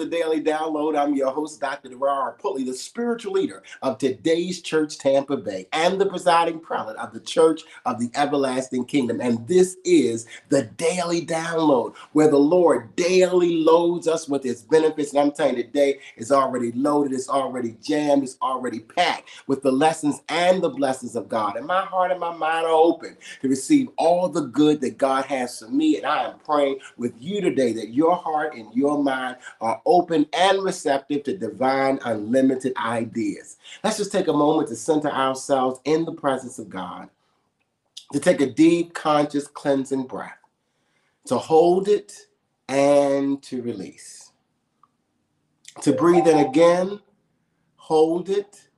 the Daily Download. I'm your host, Dr. Derar Pulley, the spiritual leader of today's Church Tampa Bay and the presiding prelate of the Church of the Everlasting Kingdom. And this is the Daily Download, where the Lord daily loads us with his benefits. And I'm telling you, today is already loaded, it's already jammed, it's already packed with the lessons and the blessings of God. And my heart and my mind are open to receive all the good that God has for me. And I am praying with you today that your heart and your mind are and receptive to divine, unlimited ideas. Let's just take a moment to center ourselves in the presence of God, to take a deep, conscious, cleansing breath, to hold it and to release. To breathe in again, hold it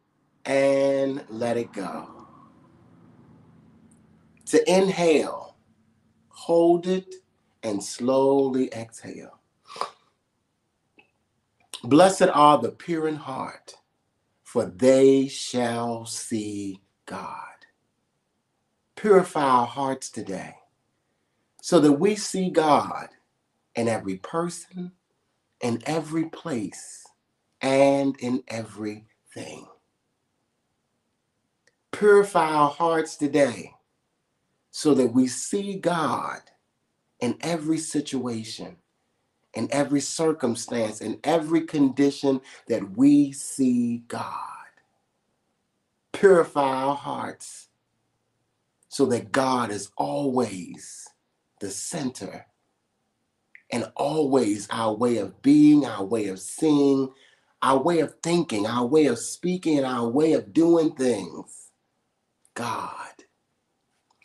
and let it go. To inhale, hold it and slowly exhale. Blessed are the pure in heart, for they shall see God. Purify our hearts today so that we see God in every person, in every place, and in everything. Purify our hearts today so that we see God in every situation, in every circumstance, in every condition that we see God. Purify our hearts so that God is always the center and always our way of being, our way of seeing, our way of thinking, our way of speaking, our way of doing things. God.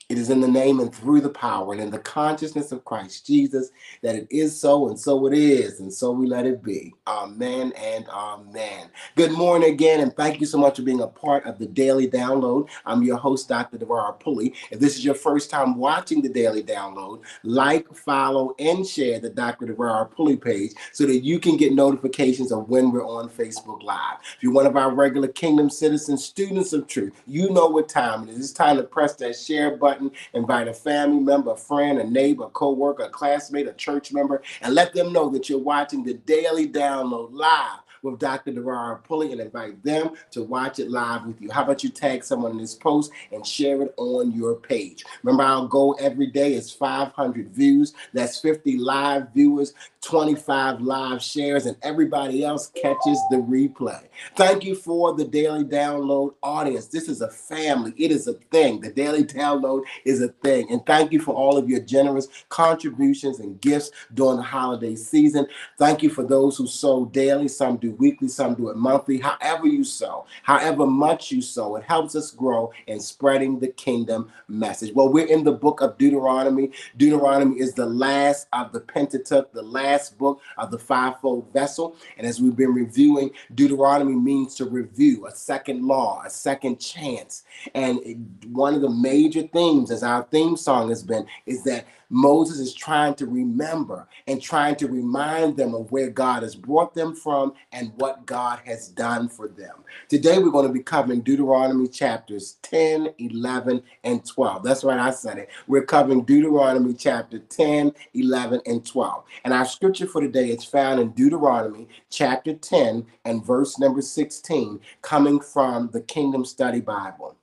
It is in the name and through the power and in the consciousness of Christ Jesus that it is so, and so it is, and so we let it be. Amen and amen. Good morning again, and thank you so much for being a part of the Daily Download. I'm your host, Dr. Devar Pulley. If this is your first time watching the Daily Download, like, follow, and share the Dr. Devar Pulley page so that you can get notifications of when we're on Facebook Live. If you're one of our regular Kingdom citizens, students of truth, you know what time it is. It's time to press that share button invite a family member, a friend, a neighbor, a co-worker, a classmate, a church member, and let them know that you're watching the daily download live with Dr. Derar Pulley and invite them to watch it live with you. How about you tag someone in this post and share it on your page? Remember, our goal every day is 500 views. That's 50 live viewers, 25 live shares, and everybody else catches the replay. Thank you for the daily download audience. This is a family, it is a thing. The daily download is a thing. And thank you for all of your generous contributions and gifts during the holiday season. Thank you for those who sow daily. Some do weekly, some do it monthly. However, you sow, however much you sow, it helps us grow in spreading the kingdom message. Well, we're in the book of Deuteronomy. Deuteronomy is the last of the Pentateuch, the last book of the fivefold vessel. And as we've been reviewing, Deuteronomy means to review, a second law, a second chance. And it, one of the major themes, as our theme song has been, is that Moses is trying to remember and trying to remind them of where God has brought them from and what God has done for them. Today, we're going to be covering Deuteronomy chapters 10, 11, and 12. That's right, I said it. We're covering Deuteronomy chapter 10, 11, and 12. And our scripture for today is found in Deuteronomy chapter 10 and verse number 16, coming from the Kingdom Study Bible.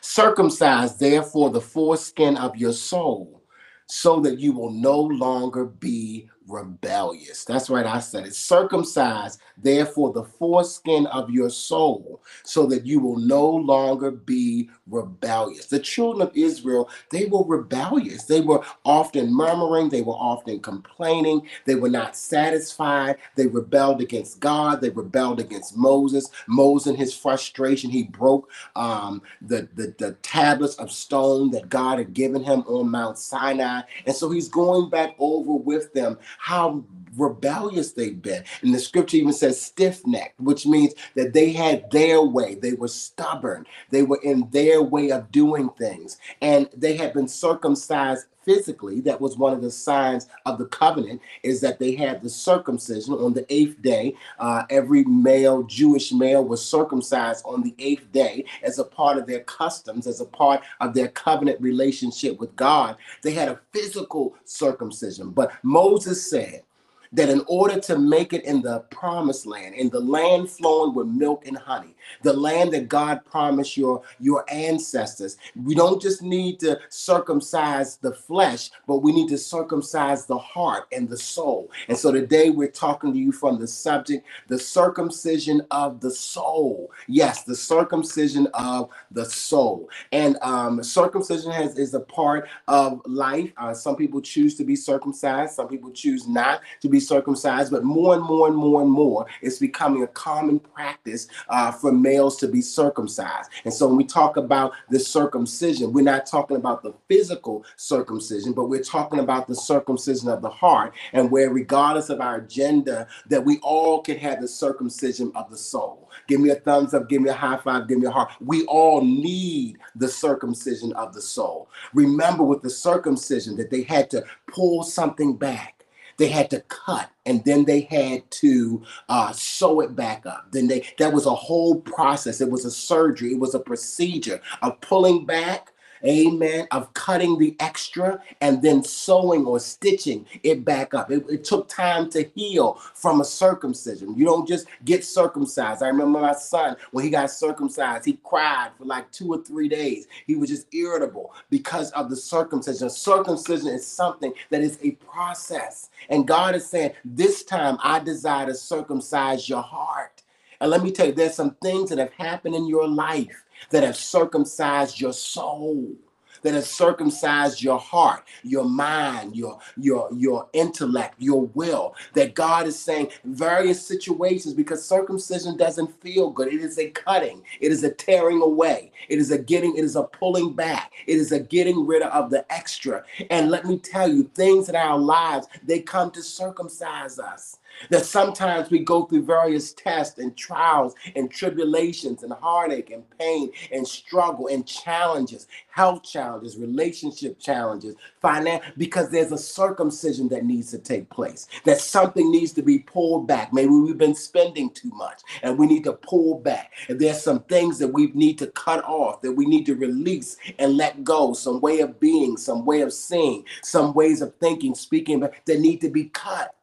Circumcise therefore the foreskin of your soul so that you will no longer be rebellious. That's right, I said it. Circumcise, therefore, the foreskin of your soul, so that you will no longer be rebellious. The children of Israel, they were rebellious. They were often murmuring, they were often complaining, they were not satisfied. They rebelled against God, they rebelled against Moses. Moses, in his frustration, he broke um, the, the, the tablets of stone that God had given him on Mount Sinai. And so he's going back over with them how rebellious they've been. And the scripture even says stiff necked, which means that they had their way. They were stubborn. They were in their way of doing things. And they had been circumcised physically that was one of the signs of the covenant is that they had the circumcision on the eighth day. Uh, every male jewish male was circumcised on the eighth day as a part of their customs as a part of their covenant relationship with god. They had a physical circumcision. But moses said that in order to make it in the promised land, in the land flowing with milk and honey, the land that God promised your, your ancestors, we don't just need to circumcise the flesh, but we need to circumcise the heart and the soul. And so today we're talking to you from the subject, the circumcision of the soul. Yes, the circumcision of the soul. And um, circumcision has, is a part of life. Uh, some people choose to be circumcised, some people choose not to be circumcised, but more and more and more and more, it's becoming a common practice uh, for males to be circumcised. And so when we talk about the circumcision, we're not talking about the physical circumcision, but we're talking about the circumcision of the heart, and where regardless of our gender, that we all can have the circumcision of the soul. Give me a thumbs up, give me a high five, give me a heart. We all need the circumcision of the soul. Remember with the circumcision that they had to pull something back they had to cut and then they had to uh, sew it back up. Then they that was a whole process. It was a surgery. It was a procedure of pulling back amen, of cutting the extra and then sewing or stitching it back up. It, it, took time to heal from a circumcision. You don't just get circumcised. I remember my son, when he got circumcised, he cried for like two or three days. He was just irritable because of the circumcision. Circumcision is something that is a process. And God is saying, This time I desire to circumcise your heart. And let me tell you, there's some things that have happened in your life that have circumcised your soul that have circumcised your heart, your mind, your your your intellect, your will. That God is saying various situations because circumcision doesn't feel good. It is a cutting. It is a tearing away. It is a getting. It is a pulling back. It is a getting rid of the extra. And let me tell you, things in our lives they come to circumcise us. That sometimes we go through various tests and trials and tribulations and heartache and pain and struggle and challenges, health challenges, relationship challenges, finance, because there's a circumcision that needs to take place. That something needs to be pulled back. Maybe we've been spending too much and we need to pull back. And there's some things that we need to cut off, that we need to release and let go. Some way of being, some way of seeing, some ways of thinking, speaking that need to be cut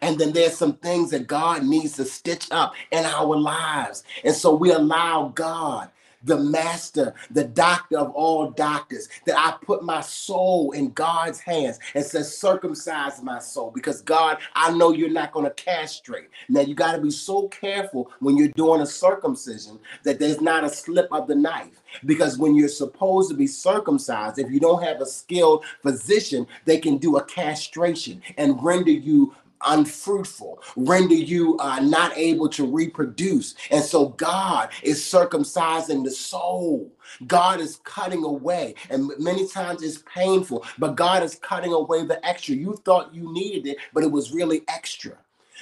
and then there's some things that God needs to stitch up in our lives. And so we allow God the master, the doctor of all doctors, that I put my soul in God's hands and says, circumcise my soul because God, I know you're not going to castrate. Now, you got to be so careful when you're doing a circumcision that there's not a slip of the knife. Because when you're supposed to be circumcised, if you don't have a skilled physician, they can do a castration and render you unfruitful, render you uh, not able to reproduce. And so God is circumcising the soul. God is cutting away, and many times it's painful, but God is cutting away the extra. You thought you needed it, but it was really extra.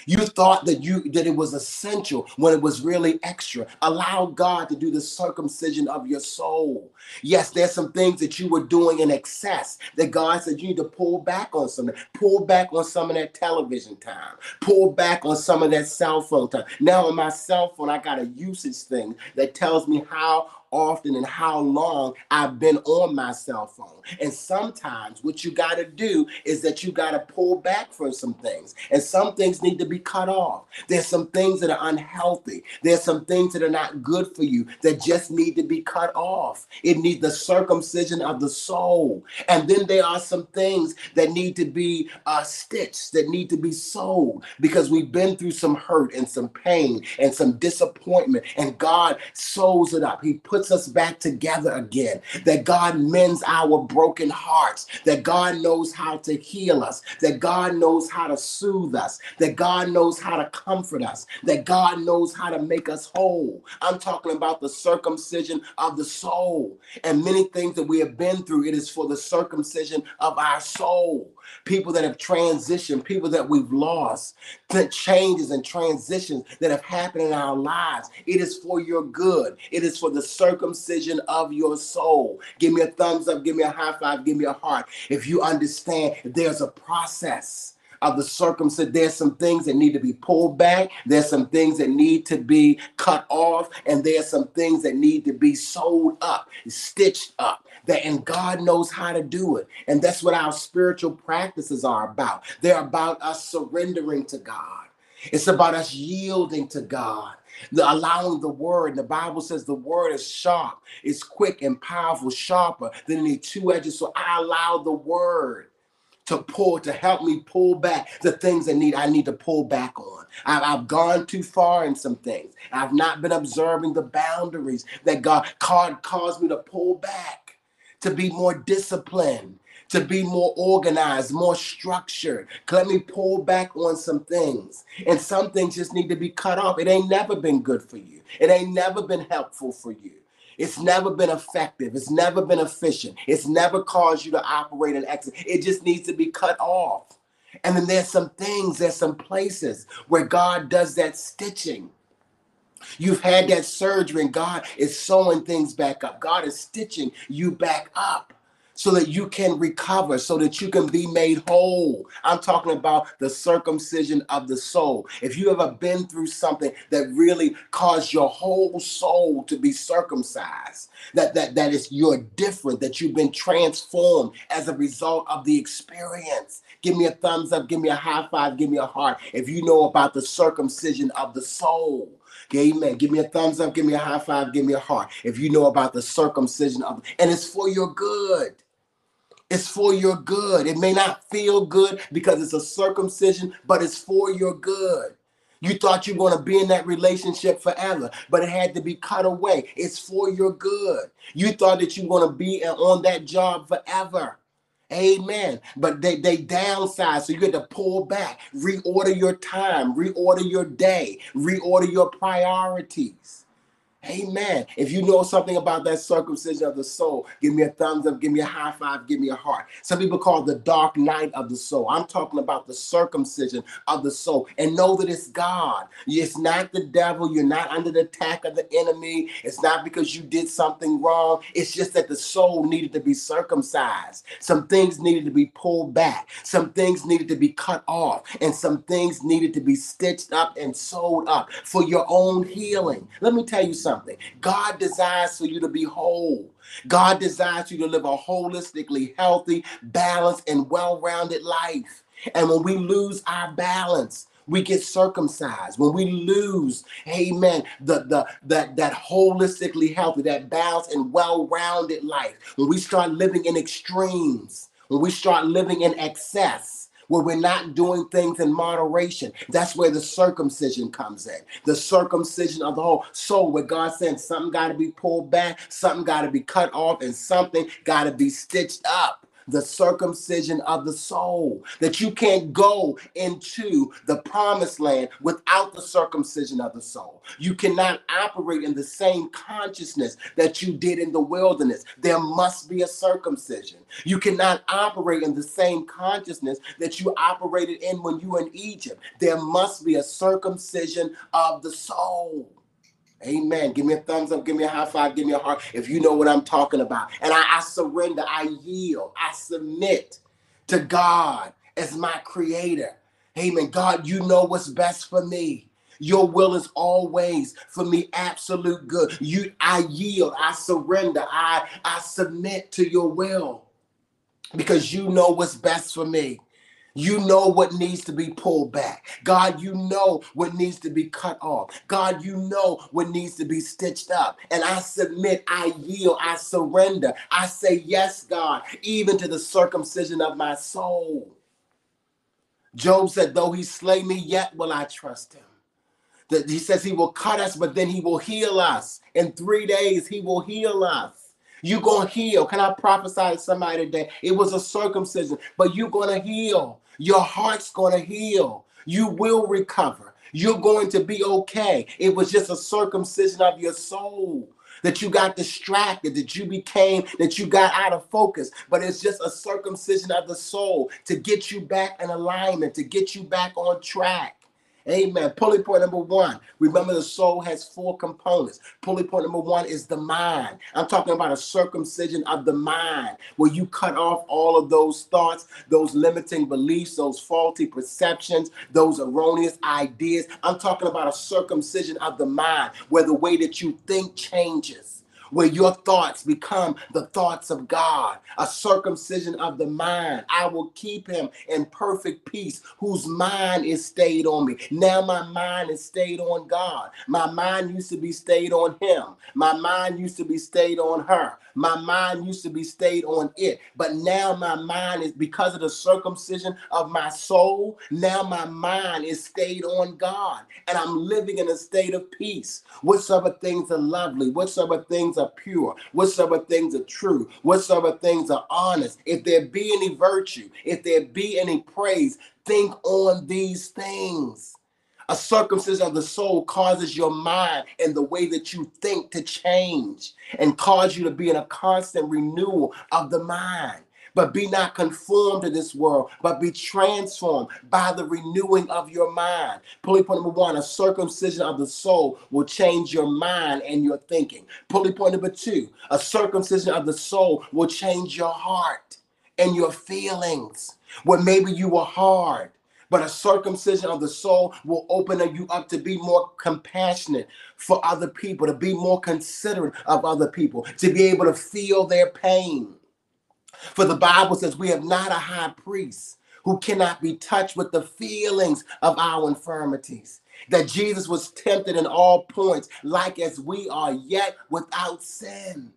You thought that you that it was essential when it was really extra. Allow God to do the circumcision of your soul. Yes, there's some things that you were doing in excess that God said you need to pull back on some. Pull back on some of that television time. Pull back on some of that cell phone time. Now on my cell phone, I got a usage thing that tells me how often and how long I've been on my cell phone. And sometimes what you got to do is that you got to pull back from some things. And some things need to be cut off. There's some things that are unhealthy. There's some things that are not good for you that just need to be cut off. It needs the circumcision of the soul. And then there are some things that need to be uh, stitched, that need to be sewed because we've been through some hurt and some pain and some disappointment. And God sews it up. He puts puts us back together again, that God mends our broken hearts, that God knows how to heal us, that God knows how to soothe us, that God knows how to comfort us, that God knows how to make us whole. I'm talking about the circumcision of the soul and many things that we have been through. It is for the circumcision of our soul people that have transitioned, people that we've lost, the changes and transitions that have happened in our lives. It is for your good. It is for the circumcision of your soul. Give me a thumbs up, give me a high five, give me a heart. If you understand, there's a process of the circumcision. There's some things that need to be pulled back. There's some things that need to be cut off, and there's some things that need to be sewed up, stitched up. That and God knows how to do it, and that's what our spiritual practices are about. They're about us surrendering to God. It's about us yielding to God. Allowing the word, And the Bible says the word is sharp, it's quick and powerful, sharper than any two edges. So I allow the word to pull to help me pull back the things that need I need to pull back on. I've, I've gone too far in some things. I've not been observing the boundaries that God, God caused me to pull back, to be more disciplined, to be more organized, more structured. Let me pull back on some things. And some things just need to be cut off. It ain't never been good for you. It ain't never been helpful for you. It's never been effective. It's never been efficient. It's never caused you to operate in exit. It just needs to be cut off. And then there's some things, there's some places where God does that stitching. You've had that surgery and God is sewing things back up. God is stitching you back up so that you can recover, so that you can be made whole. I'm talking about the circumcision of the soul. If you ever been through something that really caused your whole soul to be circumcised, that that that is you're different, that you've been transformed as a result of the experience. Give me a thumbs up, give me a high five, give me a heart. If you know about the circumcision of the soul. Amen. Give me a thumbs up, give me a high five, give me a heart. If you know about the circumcision of and it's for your good. It's for your good. It may not feel good because it's a circumcision, but it's for your good. You thought you were going to be in that relationship forever, but it had to be cut away. It's for your good. You thought that you were going to be on that job forever. Amen. But they, they downsize, so you get to pull back, reorder your time, reorder your day, reorder your priorities. Amen. If you know something about that circumcision of the soul, give me a thumbs up, give me a high five, give me a heart. Some people call it the dark night of the soul. I'm talking about the circumcision of the soul and know that it's God. It's not the devil. You're not under the attack of the enemy. It's not because you did something wrong. It's just that the soul needed to be circumcised. Some things needed to be pulled back. Some things needed to be cut off. And some things needed to be stitched up and sewed up for your own healing. Let me tell you something something. God desires for you to be whole. God desires you to live a holistically healthy, balanced, and well rounded life. And when we lose our balance, we get circumcised when we lose amen the the that that holistically healthy that balanced and well-rounded life when we start living in extremes when we start living in excess where we're not doing things in moderation. That's where the circumcision comes in. The circumcision of the whole soul, where God said something got to be pulled back, something got to be cut off, and something got to be stitched up the circumcision of the soul, that you can't go into the promised land without the circumcision of the soul. You cannot operate in the same consciousness that you did in the wilderness. There must be a circumcision. You cannot operate in the same consciousness that you operated in when you were in Egypt. There must be a circumcision of the soul. Amen. Give me a thumbs up, give me a high five, give me a heart if you know what I'm talking about. And I, I surrender, I yield, I submit to God as my creator. Amen. God, you know what's best for me. Your will is always for me absolute good. You I yield, I surrender, I I submit to your will because you know what's best for me. You know what needs to be pulled back. God, you know what needs to be cut off. God, you know what needs to be stitched up. And I submit, I yield, I surrender. I say, Yes, God, even to the circumcision of my soul. Job said, Though he slay me, yet will I trust him. That he says he will cut us, but then he will heal us. In three days, he will heal us. You're gonna heal. Can I prophesy to somebody today? It was a circumcision, but you're gonna heal. Your heart's gonna heal. You will recover. You're going to be okay. It was just a circumcision of your soul that you got distracted, that you became, that you got out of focus. But it's just a circumcision of the soul to get you back in alignment, to get you back on track. Amen. Pulley point number one. Remember, the soul has four components. Pulley point number one is the mind. I'm talking about a circumcision of the mind, where you cut off all of those thoughts, those limiting beliefs, those faulty perceptions, those erroneous ideas. I'm talking about a circumcision of the mind, where the way that you think changes where your thoughts become the thoughts of God, a circumcision of the mind. I will keep him in perfect peace, whose mind is stayed on me. Now my mind is stayed on God. My mind used to be stayed on him. My mind used to be stayed on her. My mind used to be stayed on it. But now my mind is because of the circumcision of my soul. Now my mind is stayed on God. And I'm living in a state of peace. Whatsoever things are lovely, whatsoever things are pure, whatsoever things are true, whatsoever things are honest, if there be any virtue, if there be any praise, think on these things. A circumcision of the soul causes your mind and the way that you think to change and cause you to be in a constant renewal of the mind. But be not conformed to this world, but be transformed by the renewing of your mind. Pulley point number one, a circumcision of the soul will change your mind and your thinking. Pulley point number two, a circumcision of the soul will change your heart and your feelings. Where maybe you were hard, but a circumcision of the soul will open you up to be more compassionate for other people, to be more considerate of other people, to be able to feel their pain. For the Bible says we have not a high priest who cannot be touched with the feelings of our infirmities. That Jesus was tempted in all points, like as we are, yet without sin.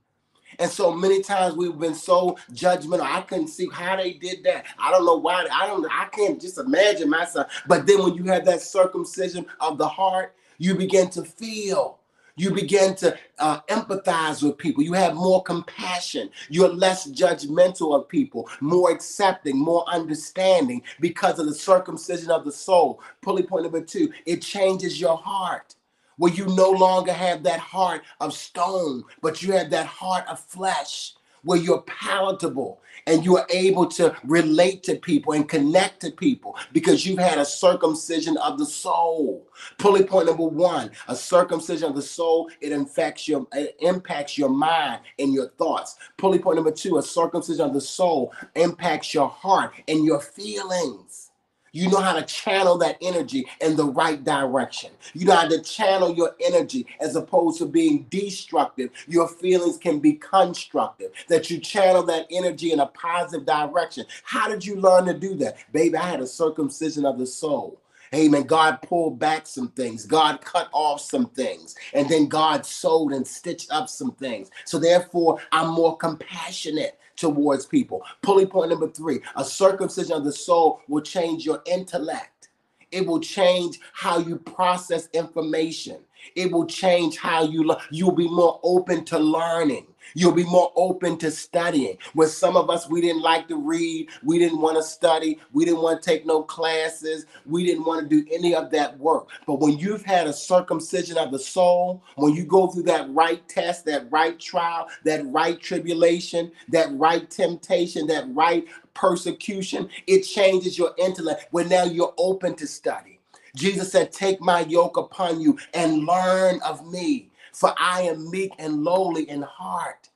And so many times we've been so judgmental. I couldn't see how they did that. I don't know why. I don't. I can't just imagine myself. But then when you have that circumcision of the heart, you begin to feel you begin to uh, empathize with people. You have more compassion. You're less judgmental of people, more accepting, more understanding because of the circumcision of the soul. Pulley point number two, it changes your heart where you no longer have that heart of stone, but you have that heart of flesh where you're palatable and you are able to relate to people and connect to people because you've had a circumcision of the soul. Pulley point number one: a circumcision of the soul. It infects your, it impacts your mind and your thoughts. Pulley point number two: a circumcision of the soul impacts your heart and your feelings. You know how to channel that energy in the right direction. You know how to channel your energy as opposed to being destructive. Your feelings can be constructive, that you channel that energy in a positive direction. How did you learn to do that? Baby, I had a circumcision of the soul. Amen. God pulled back some things. God cut off some things. And then God sewed and stitched up some things. So therefore, I'm more compassionate towards people. Pulley point number three a circumcision of the soul will change your intellect, it will change how you process information, it will change how you. You'll be more open to learning. You'll be more open to studying. Where some of us, we didn't like to read, we didn't want to study, we didn't want to take no classes, we didn't want to do any of that work. But when you've had a circumcision of the soul, when you go through that right test, that right trial, that right tribulation, that right temptation, that right persecution, it changes your intellect where now you're open to study. Jesus said, Take my yoke upon you and learn of me for I am meek and lowly in heart.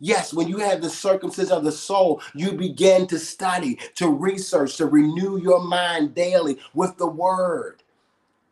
Yes, when you have the circumcision of the soul, you begin to study, to research, to renew your mind daily with the word.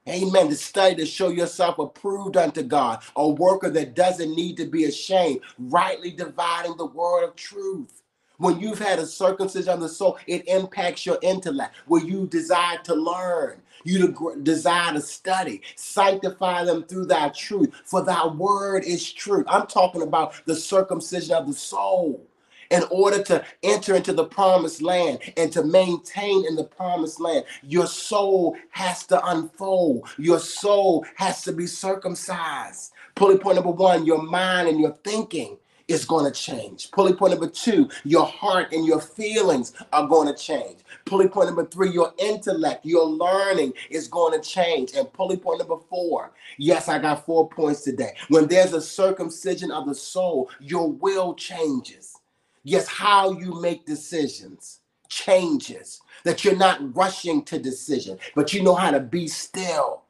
Amen. To study to show yourself approved unto God, a worker that doesn't need to be ashamed, rightly dividing the word of truth. When you've had a circumcision of the soul, it impacts your intellect, where you desire to learn, you to desire to study, sanctify them through thy truth, for thy word is truth. I'm talking about the circumcision of the soul. in order to enter into the promised land and to maintain in the promised land, your soul has to unfold. Your soul has to be circumcised. Pulley point number one, your mind and your thinking is going to change. Pulley point number two, your heart and your feelings are going to change. Pulley point number three, your intellect, your learning is going to change. And pulley point number four, yes, I got four points today. When there's a circumcision of the soul, your will changes. Yes, how you make decisions changes. That you're not rushing to decision, but you know how to be still.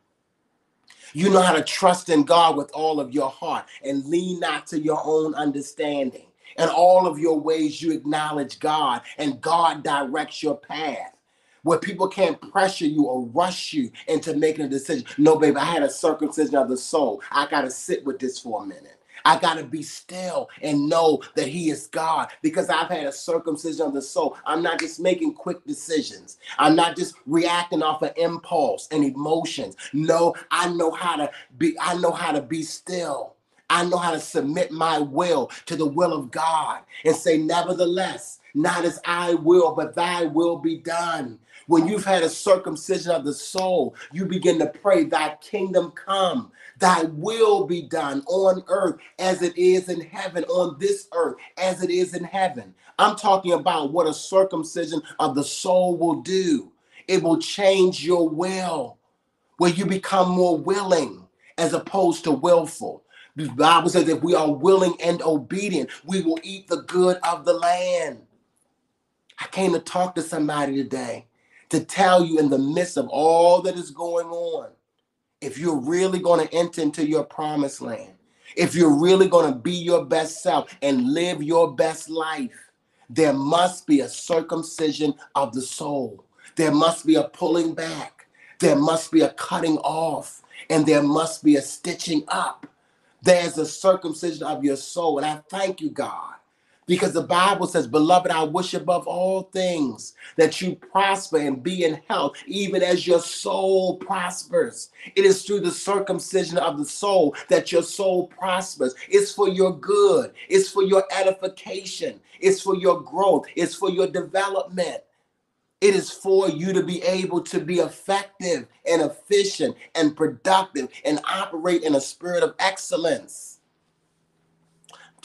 You know how to trust in God with all of your heart and lean not to your own understanding. In all of your ways, you acknowledge God, and God directs your path. Where people can't pressure you or rush you into making a decision. No, baby, I had a circumcision of the soul. I got to sit with this for a minute. I got to be still and know that He is God because I've had a circumcision of the soul. I'm not just making quick decisions, I'm not just reacting off of impulse and emotions. No, I know how to be, I know how to be still. I know how to submit my will to the will of God and say, Nevertheless, not as I will, but thy will be done. When you've had a circumcision of the soul, you begin to pray, Thy kingdom come, Thy will be done on earth as it is in heaven, on this earth as it is in heaven. I'm talking about what a circumcision of the soul will do. It will change your will, where you become more willing as opposed to willful. The Bible says if we are willing and obedient, we will eat the good of the land. I came to talk to somebody today to tell you in the midst of all that is going on, if you're really going to enter into your promised land, if you're really going to be your best self and live your best life, there must be a circumcision of the soul. There must be a pulling back. There must be a cutting off. And there must be a stitching up. There's a circumcision of your soul. And I thank you, God, because the Bible says, Beloved, I wish above all things that you prosper and be in health, even as your soul prospers. It is through the circumcision of the soul that your soul prospers. It's for your good, it's for your edification, it's for your growth, it's for your development. It is for you to be able to be effective and efficient and productive and operate in a spirit of excellence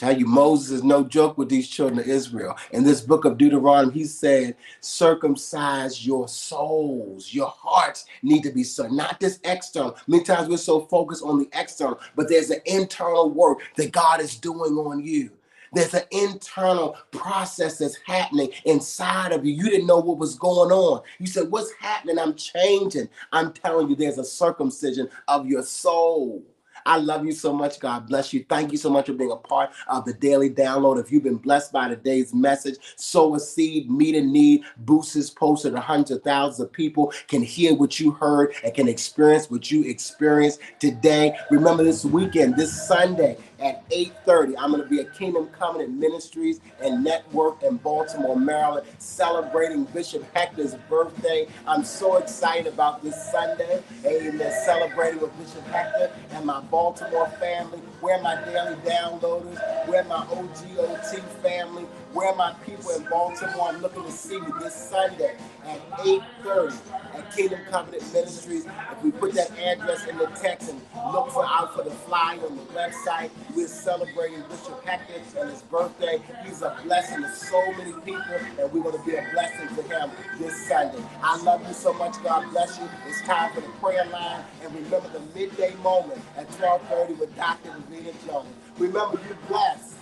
tell you, Moses is no joke with these children of Israel. In this book of Deuteronomy, he said, circumcise your souls. Your hearts need to be so not just external. Many times we're so focused on the external, but there's an internal work that God is doing on you. There's an internal process that's happening inside of you. You didn't know what was going on. You said, What's happening? I'm changing. I'm telling you, there's a circumcision of your soul. I love you so much. God bless you. Thank you so much for being a part of the daily download. If you've been blessed by today's message, sow a seed, meet a need, boost this post so that hundreds of thousands of people can hear what you heard and can experience what you experienced today. Remember this weekend, this Sunday, at 8:30. I'm going to be at Kingdom Covenant Ministries and Network in Baltimore, Maryland, celebrating Bishop Hector's birthday. I'm so excited about this Sunday. Amen. Celebrating with Bishop Hector and my Baltimore family. Where my daily downloaders, where my OGOT family, where my people in Baltimore. I'm looking to see you this Sunday at 8:30 at Kingdom Covenant Ministries. If we put that address in the text and look for out for the flyer on the website, we're celebrating Bishop Hector and his birthday. He's a blessing to so many people, and we're going to be a blessing to him this Sunday. I love you so much. God bless you. It's time for the prayer line, and remember the midday moment at 12:30 with Dr. Ravina Jones. Remember, you're blessed.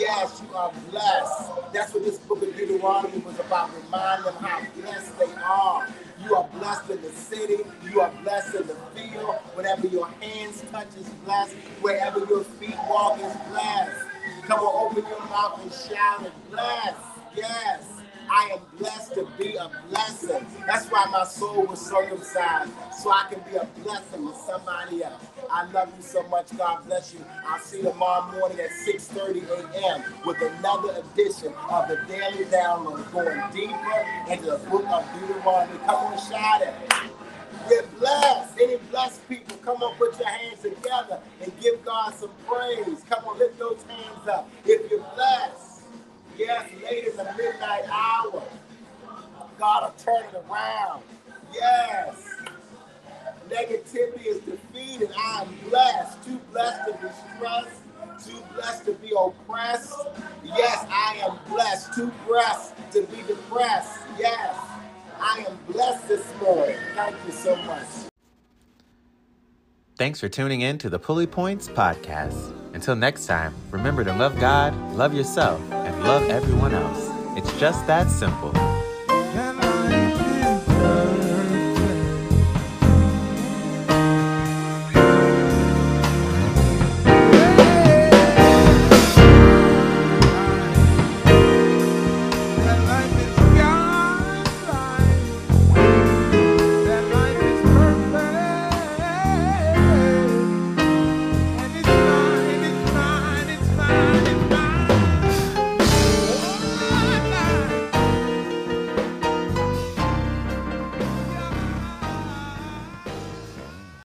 Yes, you are blessed. That's what this book of Deuteronomy was about. Remind them how blessed they are. You are blessed in the city. You are blessed in the field. Whatever your hands touch is blessed. Wherever your feet walk is blessed. Come on, open your mouth and shout it. Blessed. Yes. I am blessed to be a blessing. That's why my soul was circumcised, so I can be a blessing to somebody else. I love you so much. God bless you. I'll see you tomorrow morning at 6:30 a.m. with another edition of the Daily Download, going deeper into the book of Deuteronomy. Come on, shout it. Get blessed. Any blessed people, come on, put your hands together and give God some praise. Come on, lift those hands up. If you're blessed. Yes, late in the midnight hour. God will turn it around. Yes. Negativity is defeated. I am blessed. Too blessed to be stressed. Too blessed to be oppressed. Yes, I am blessed. Too blessed to be depressed. Yes. I am blessed this morning. Thank you so much. Thanks for tuning in to the Pulley Points Podcast. Until next time, remember to love God, love yourself, and love everyone else. It's just that simple.